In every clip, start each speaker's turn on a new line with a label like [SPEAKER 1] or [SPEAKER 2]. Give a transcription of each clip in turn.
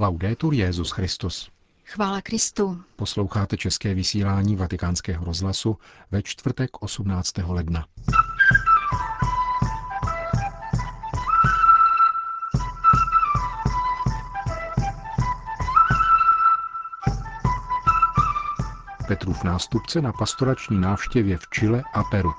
[SPEAKER 1] Laudetur Jezus Christus.
[SPEAKER 2] Chvála Kristu.
[SPEAKER 1] Posloucháte české vysílání Vatikánského rozhlasu ve čtvrtek 18. ledna. Petrův nástupce na pastorační návštěvě v Chile a Peru.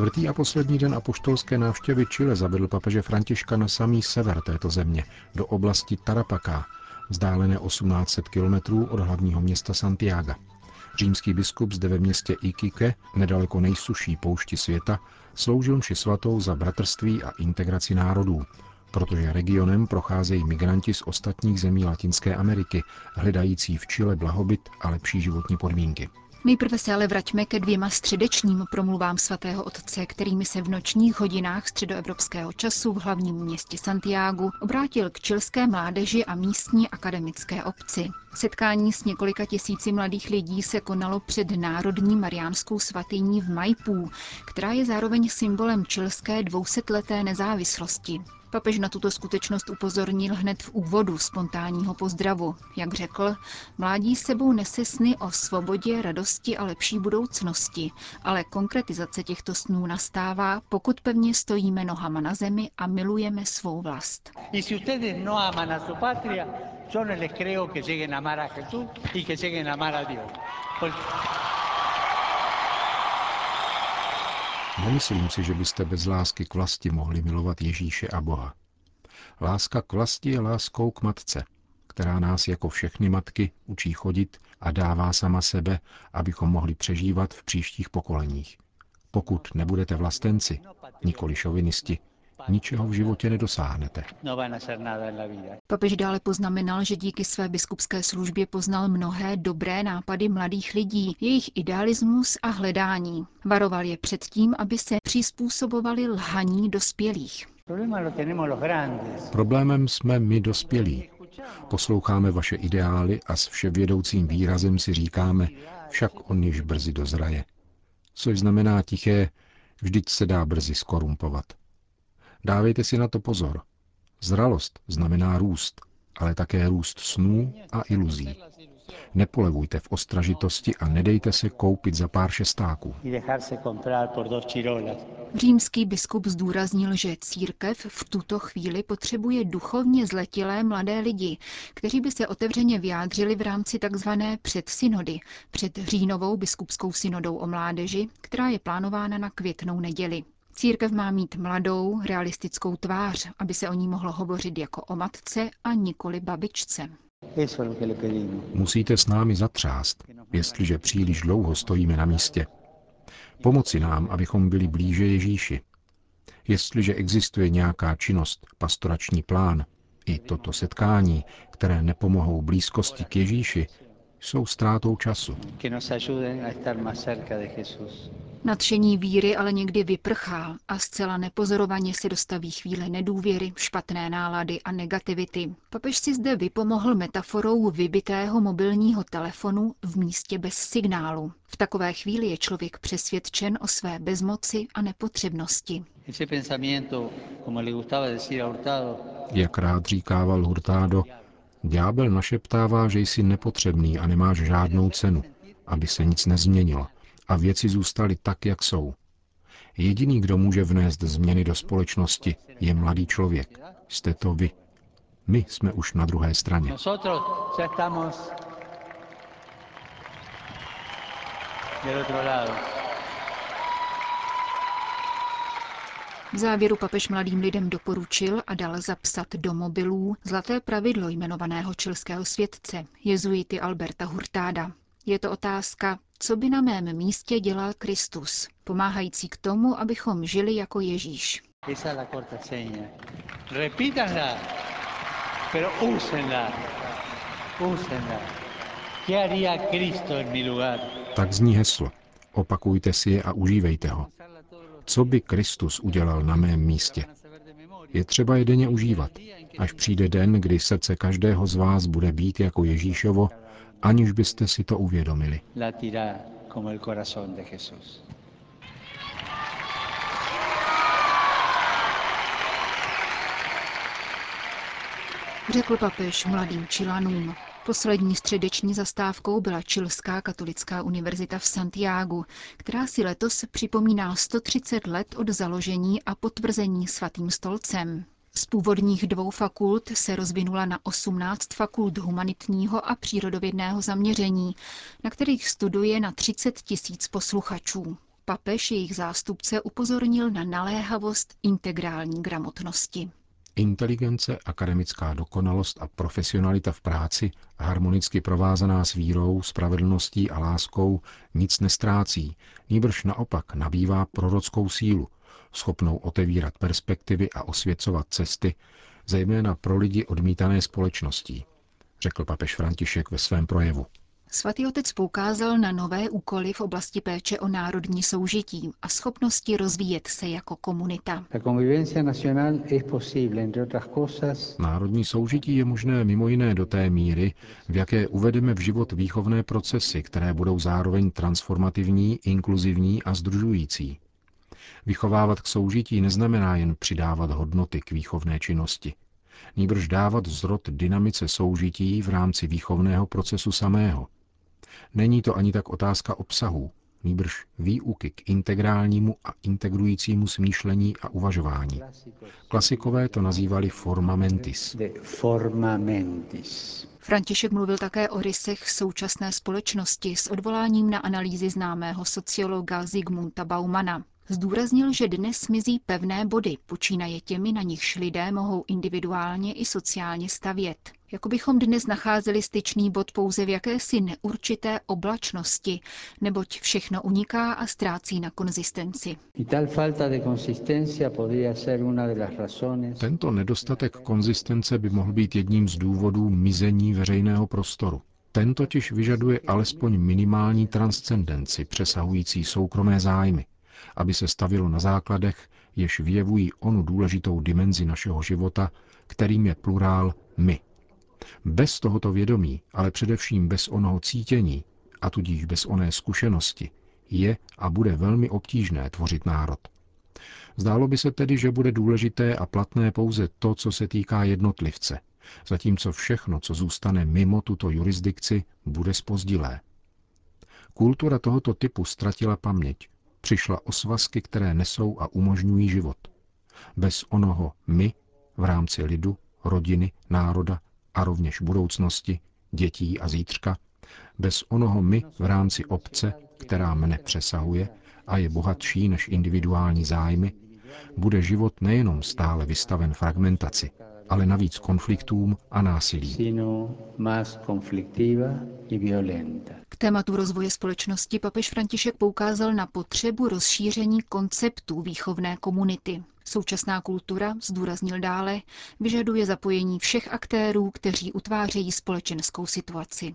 [SPEAKER 1] Čtvrtý a poslední den apoštolské návštěvy Chile zavedl papeže Františka na samý sever této země, do oblasti Tarapacá, vzdálené 1800 kilometrů od hlavního města Santiago. Římský biskup zde ve městě Iquique, nedaleko nejsuší poušti světa, sloužil mši svatou za bratrství a integraci národů, protože regionem procházejí migranti z ostatních zemí Latinské Ameriky, hledající v Chile blahobyt a lepší životní podmínky.
[SPEAKER 2] Nejprve se ale vraťme ke dvěma středečním promluvám svatého otce, kterými se v nočních hodinách středoevropského času v hlavním městě Santiago obrátil k čilské mládeži a místní akademické obci. Setkání s několika tisíci mladých lidí se konalo před Národní mariánskou svatyní v Maipú, která je zároveň symbolem čilské dvousetleté nezávislosti. Papež na tuto skutečnost upozornil hned v úvodu spontánního pozdravu. Jak řekl, mládí sebou nese sny o svobodě, radosti a lepší budoucnosti, ale konkretizace těchto snů nastává, pokud pevně stojíme nohama na zemi a milujeme svou vlast. Yo no les creo que lleguen a amar a Jesús y que lleguen a amar a Dios.
[SPEAKER 1] Nemyslím si, že byste bez lásky k vlasti mohli milovat Ježíše a Boha. Láska k vlasti je láskou k matce, která nás jako všechny matky učí chodit a dává sama sebe, abychom mohli přežívat v příštích pokoleních. Pokud nebudete vlastenci, nikoli šovinisti, ničeho v životě nedosáhnete.
[SPEAKER 2] No Papež dále poznamenal, že díky své biskupské službě poznal mnohé dobré nápady mladých lidí, jejich idealismus a hledání. Varoval je před tím, aby se přizpůsobovali lhaní dospělých.
[SPEAKER 1] Problémem jsme my dospělí. Posloucháme vaše ideály a s vševědoucím výrazem si říkáme, však on již brzy dozraje. Což znamená tiché, vždyť se dá brzy skorumpovat. Dávejte si na to pozor. Zralost znamená růst, ale také růst snů a iluzí. Nepolevujte v ostražitosti a nedejte se koupit za pár šestáků.
[SPEAKER 2] Římský biskup zdůraznil, že církev v tuto chvíli potřebuje duchovně zletilé mladé lidi, kteří by se otevřeně vyjádřili v rámci tzv. předsynody, před říjnovou biskupskou synodou o mládeži, která je plánována na květnou neděli. Církev má mít mladou, realistickou tvář, aby se o ní mohlo hovořit jako o matce a nikoli babičce.
[SPEAKER 1] Musíte s námi zatřást, jestliže příliš dlouho stojíme na místě. Pomoci nám, abychom byli blíže Ježíši. Jestliže existuje nějaká činnost, pastorační plán, i toto setkání, které nepomohou blízkosti k Ježíši, jsou ztrátou času.
[SPEAKER 2] Nadšení víry ale někdy vyprchá a zcela nepozorovaně se dostaví chvíle nedůvěry, špatné nálady a negativity. Papež si zde vypomohl metaforou vybitého mobilního telefonu v místě bez signálu. V takové chvíli je člověk přesvědčen o své bezmoci a nepotřebnosti.
[SPEAKER 1] Jak rád říkával Hurtado, ďábel našeptává, že jsi nepotřebný a nemáš žádnou cenu, aby se nic nezměnilo a věci zůstaly tak, jak jsou. Jediný, kdo může vnést změny do společnosti, je mladý člověk. Jste to vy. My jsme už na druhé straně.
[SPEAKER 2] V závěru papež mladým lidem doporučil a dal zapsat do mobilů zlaté pravidlo jmenovaného čilského světce, jezuity Alberta Hurtáda. Je to otázka, co by na mém místě dělal Kristus, pomáhající k tomu, abychom žili jako Ježíš.
[SPEAKER 1] Tak zní heslo. Opakujte si je a užívejte ho. Co by Kristus udělal na mém místě? Je třeba je denně užívat, až přijde den, kdy srdce každého z vás bude být jako Ježíšovo aniž byste si to uvědomili.
[SPEAKER 2] Řekl papež mladým Čilanům. Poslední středeční zastávkou byla Čilská katolická univerzita v Santiagu, která si letos připomíná 130 let od založení a potvrzení svatým stolcem. Z původních dvou fakult se rozvinula na 18 fakult humanitního a přírodovědného zaměření, na kterých studuje na 30 tisíc posluchačů. Papež jejich zástupce upozornil na naléhavost integrální gramotnosti.
[SPEAKER 1] Inteligence, akademická dokonalost a profesionalita v práci, harmonicky provázaná s vírou, spravedlností a láskou, nic nestrácí, nýbrž naopak nabývá prorockou sílu, schopnou otevírat perspektivy a osvěcovat cesty, zejména pro lidi odmítané společností, řekl papež František ve svém projevu.
[SPEAKER 2] Svatý otec poukázal na nové úkoly v oblasti péče o národní soužití a schopnosti rozvíjet se jako komunita.
[SPEAKER 1] Národní soužití je možné mimo jiné do té míry, v jaké uvedeme v život výchovné procesy, které budou zároveň transformativní, inkluzivní a združující. Vychovávat k soužití neznamená jen přidávat hodnoty k výchovné činnosti. Nýbrž dávat zrod dynamice soužití v rámci výchovného procesu samého – Není to ani tak otázka obsahu, nýbrž výuky k integrálnímu a integrujícímu smýšlení a uvažování. Klasikové to nazývali forma mentis.
[SPEAKER 2] František mluvil také o rysech současné společnosti s odvoláním na analýzy známého sociologa Zigmunta Baumana. Zdůraznil, že dnes mizí pevné body, počínaje těmi, na nichž lidé mohou individuálně i sociálně stavět. Jako bychom dnes nacházeli styčný bod pouze v jakési neurčité oblačnosti, neboť všechno uniká a ztrácí na konzistenci.
[SPEAKER 1] Tento nedostatek konzistence by mohl být jedním z důvodů mizení veřejného prostoru. Ten totiž vyžaduje alespoň minimální transcendenci přesahující soukromé zájmy, aby se stavilo na základech, jež vyjevují onu důležitou dimenzi našeho života, kterým je plurál my. Bez tohoto vědomí, ale především bez onoho cítění, a tudíž bez oné zkušenosti, je a bude velmi obtížné tvořit národ. Zdálo by se tedy, že bude důležité a platné pouze to, co se týká jednotlivce, zatímco všechno, co zůstane mimo tuto jurisdikci, bude spozdilé. Kultura tohoto typu ztratila paměť, přišla o svazky, které nesou a umožňují život. Bez onoho my v rámci lidu, rodiny, národa a rovněž budoucnosti, dětí a zítřka, bez onoho my v rámci obce, která mne přesahuje a je bohatší než individuální zájmy, bude život nejenom stále vystaven fragmentaci, ale navíc konfliktům a násilí.
[SPEAKER 2] K tématu rozvoje společnosti papež František poukázal na potřebu rozšíření konceptů výchovné komunity. Současná kultura, zdůraznil dále, vyžaduje zapojení všech aktérů, kteří utvářejí společenskou situaci.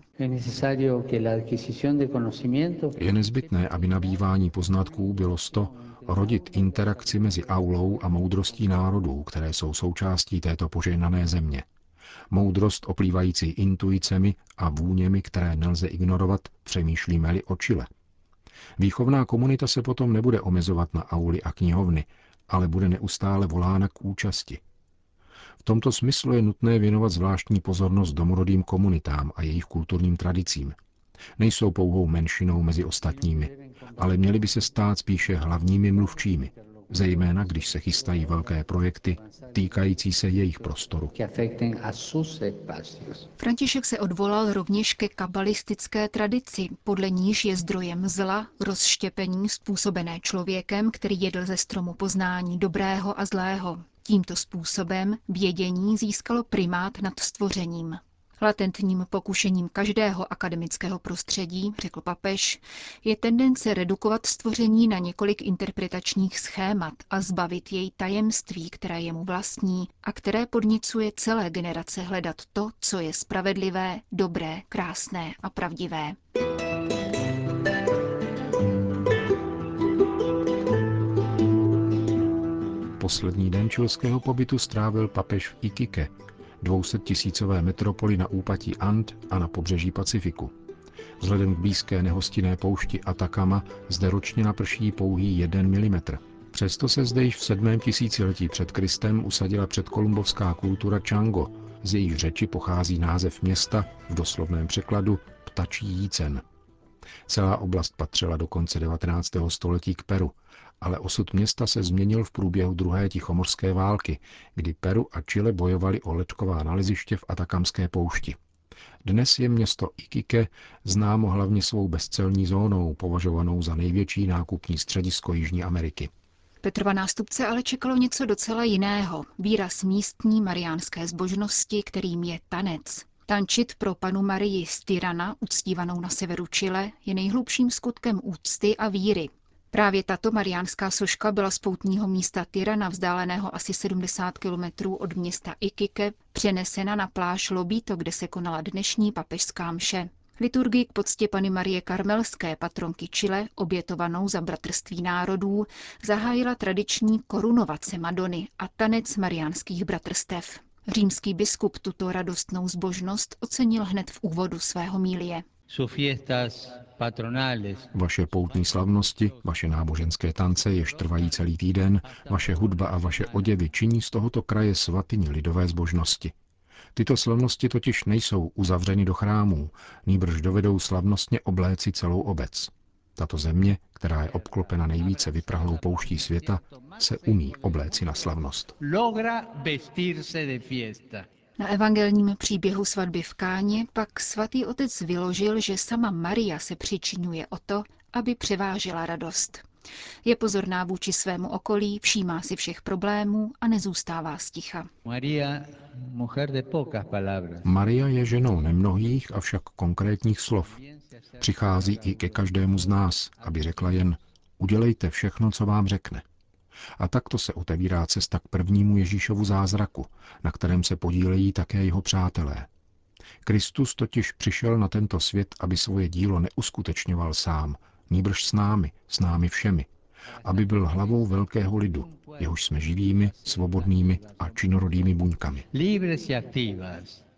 [SPEAKER 1] Je nezbytné, aby nabývání poznatků bylo sto rodit interakci mezi aulou a moudrostí národů, které jsou součástí této požehnané země. Moudrost oplývající intuicemi a vůněmi, které nelze ignorovat, přemýšlíme-li o Čile. Výchovná komunita se potom nebude omezovat na auly a knihovny, ale bude neustále volána k účasti. V tomto smyslu je nutné věnovat zvláštní pozornost domorodým komunitám a jejich kulturním tradicím. Nejsou pouhou menšinou mezi ostatními, ale měli by se stát spíše hlavními mluvčími, zejména když se chystají velké projekty týkající se jejich prostoru.
[SPEAKER 2] František se odvolal rovněž ke kabalistické tradici, podle níž je zdrojem zla rozštěpení způsobené člověkem, který jedl ze stromu poznání dobrého a zlého. Tímto způsobem vědění získalo primát nad stvořením. Latentním pokušením každého akademického prostředí, řekl papež, je tendence redukovat stvoření na několik interpretačních schémat a zbavit jej tajemství, které je mu vlastní a které podnicuje celé generace hledat to, co je spravedlivé, dobré, krásné a pravdivé.
[SPEAKER 1] Poslední den čilského pobytu strávil papež v Ikike, 200 tisícové metropoli na úpatí And a na pobřeží Pacifiku. Vzhledem k blízké nehostinné poušti Atakama zde ročně naprší pouhý 1 mm. Přesto se zde již v sedmém tisíciletí před Kristem usadila předkolumbovská kultura Chango, z jejich řeči pochází název města v doslovném překladu ptačí jícen. Celá oblast patřila do konce 19. století k Peru, ale osud města se změnil v průběhu druhé tichomorské války, kdy Peru a Chile bojovali o lečková naleziště v Atakamské poušti. Dnes je město Iquique známo hlavně svou bezcelní zónou, považovanou za největší nákupní středisko Jižní Ameriky.
[SPEAKER 2] Petrova nástupce ale čekalo něco docela jiného. Výraz místní mariánské zbožnosti, kterým je tanec. Tančit pro panu Marii z Tyrana, uctívanou na severu Chile, je nejhlubším skutkem úcty a víry. Právě tato mariánská soška byla z poutního místa Tyrana, vzdáleného asi 70 kilometrů od města Iquique, přenesena na pláž Lobito, kde se konala dnešní papežská mše. Liturgii k poctě Pany Marie Karmelské, patronky Chile, obětovanou za bratrství národů, zahájila tradiční korunovace Madony a tanec mariánských bratrstev. Římský biskup tuto radostnou zbožnost ocenil hned v úvodu svého mílie.
[SPEAKER 1] Vaše poutní slavnosti, vaše náboženské tance, jež trvají celý týden, vaše hudba a vaše oděvy činí z tohoto kraje svatyni lidové zbožnosti. Tyto slavnosti totiž nejsou uzavřeny do chrámů, nýbrž dovedou slavnostně obléci celou obec. Tato země, která je obklopena nejvíce vyprahlou pouští světa, se umí obléci na slavnost.
[SPEAKER 2] Na evangelním příběhu svatby v Káně pak svatý otec vyložil, že sama Maria se přičinuje o to, aby převážela radost. Je pozorná vůči svému okolí, všímá si všech problémů a nezůstává sticha.
[SPEAKER 1] Maria je ženou nemnohých, avšak konkrétních slov. Přichází i ke každému z nás, aby řekla jen, udělejte všechno, co vám řekne. A takto se otevírá cesta k prvnímu Ježíšovu zázraku, na kterém se podílejí také jeho přátelé. Kristus totiž přišel na tento svět, aby svoje dílo neuskutečňoval sám, nýbrž s námi, s námi všemi, aby byl hlavou velkého lidu, jehož jsme živými, svobodnými a činorodými buňkami.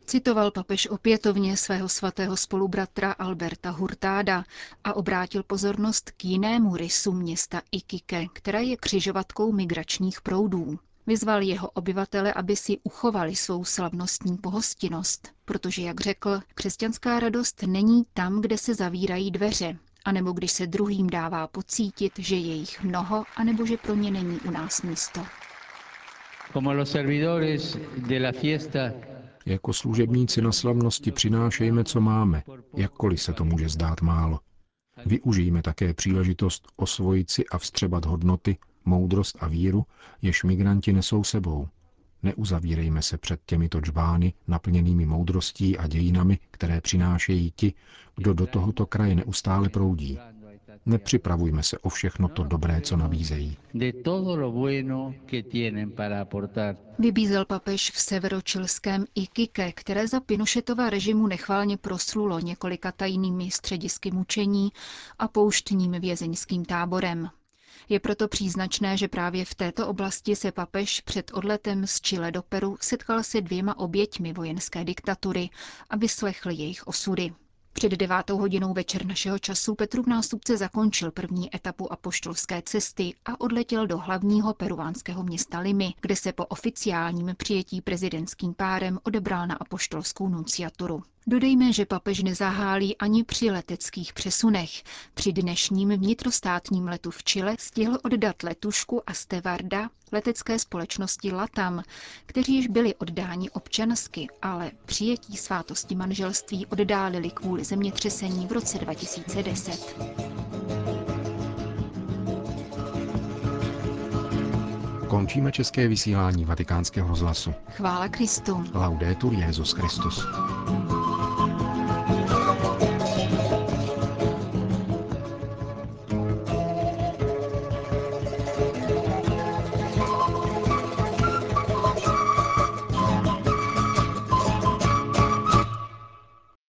[SPEAKER 2] Citoval papež opětovně svého svatého spolubratra Alberta Hurtáda a obrátil pozornost k jinému rysu města Ikike, které je křižovatkou migračních proudů. Vyzval jeho obyvatele, aby si uchovali svou slavnostní pohostinnost, protože, jak řekl, křesťanská radost není tam, kde se zavírají dveře, anebo když se druhým dává pocítit, že je jich mnoho, anebo že pro ně není u nás místo.
[SPEAKER 1] Jako služebníci na slavnosti přinášejme, co máme, jakkoliv se to může zdát málo. Využijme také příležitost osvojit si a vstřebat hodnoty, moudrost a víru, jež migranti nesou sebou. Neuzavírejme se před těmito džbány naplněnými moudrostí a dějinami, které přinášejí ti, kdo do tohoto kraje neustále proudí. Nepřipravujme se o všechno to dobré, co nabízejí.
[SPEAKER 2] Vybízel papež v severočilském Ikike, které za Pinošetova režimu nechválně proslulo několika tajnými středisky mučení a pouštním vězeňským táborem. Je proto příznačné, že právě v této oblasti se papež před odletem z Chile do Peru setkal se dvěma oběťmi vojenské diktatury a vyslechl jejich osudy. Před devátou hodinou večer našeho času Petrův nástupce zakončil první etapu apoštolské cesty a odletěl do hlavního peruvánského města Limy, kde se po oficiálním přijetí prezidentským párem odebral na apoštolskou nunciaturu. Dodejme, že papež nezahálí ani při leteckých přesunech. Při dnešním vnitrostátním letu v Chile stihl oddat letušku a stevarda letecké společnosti Latam, kteří již byli oddáni občansky, ale přijetí svátosti manželství oddálili kvůli zemětřesení v roce 2010.
[SPEAKER 1] Končíme české vysílání vatikánského rozhlasu.
[SPEAKER 2] Chvála Kristu.
[SPEAKER 1] Laudetur Jezus Christus.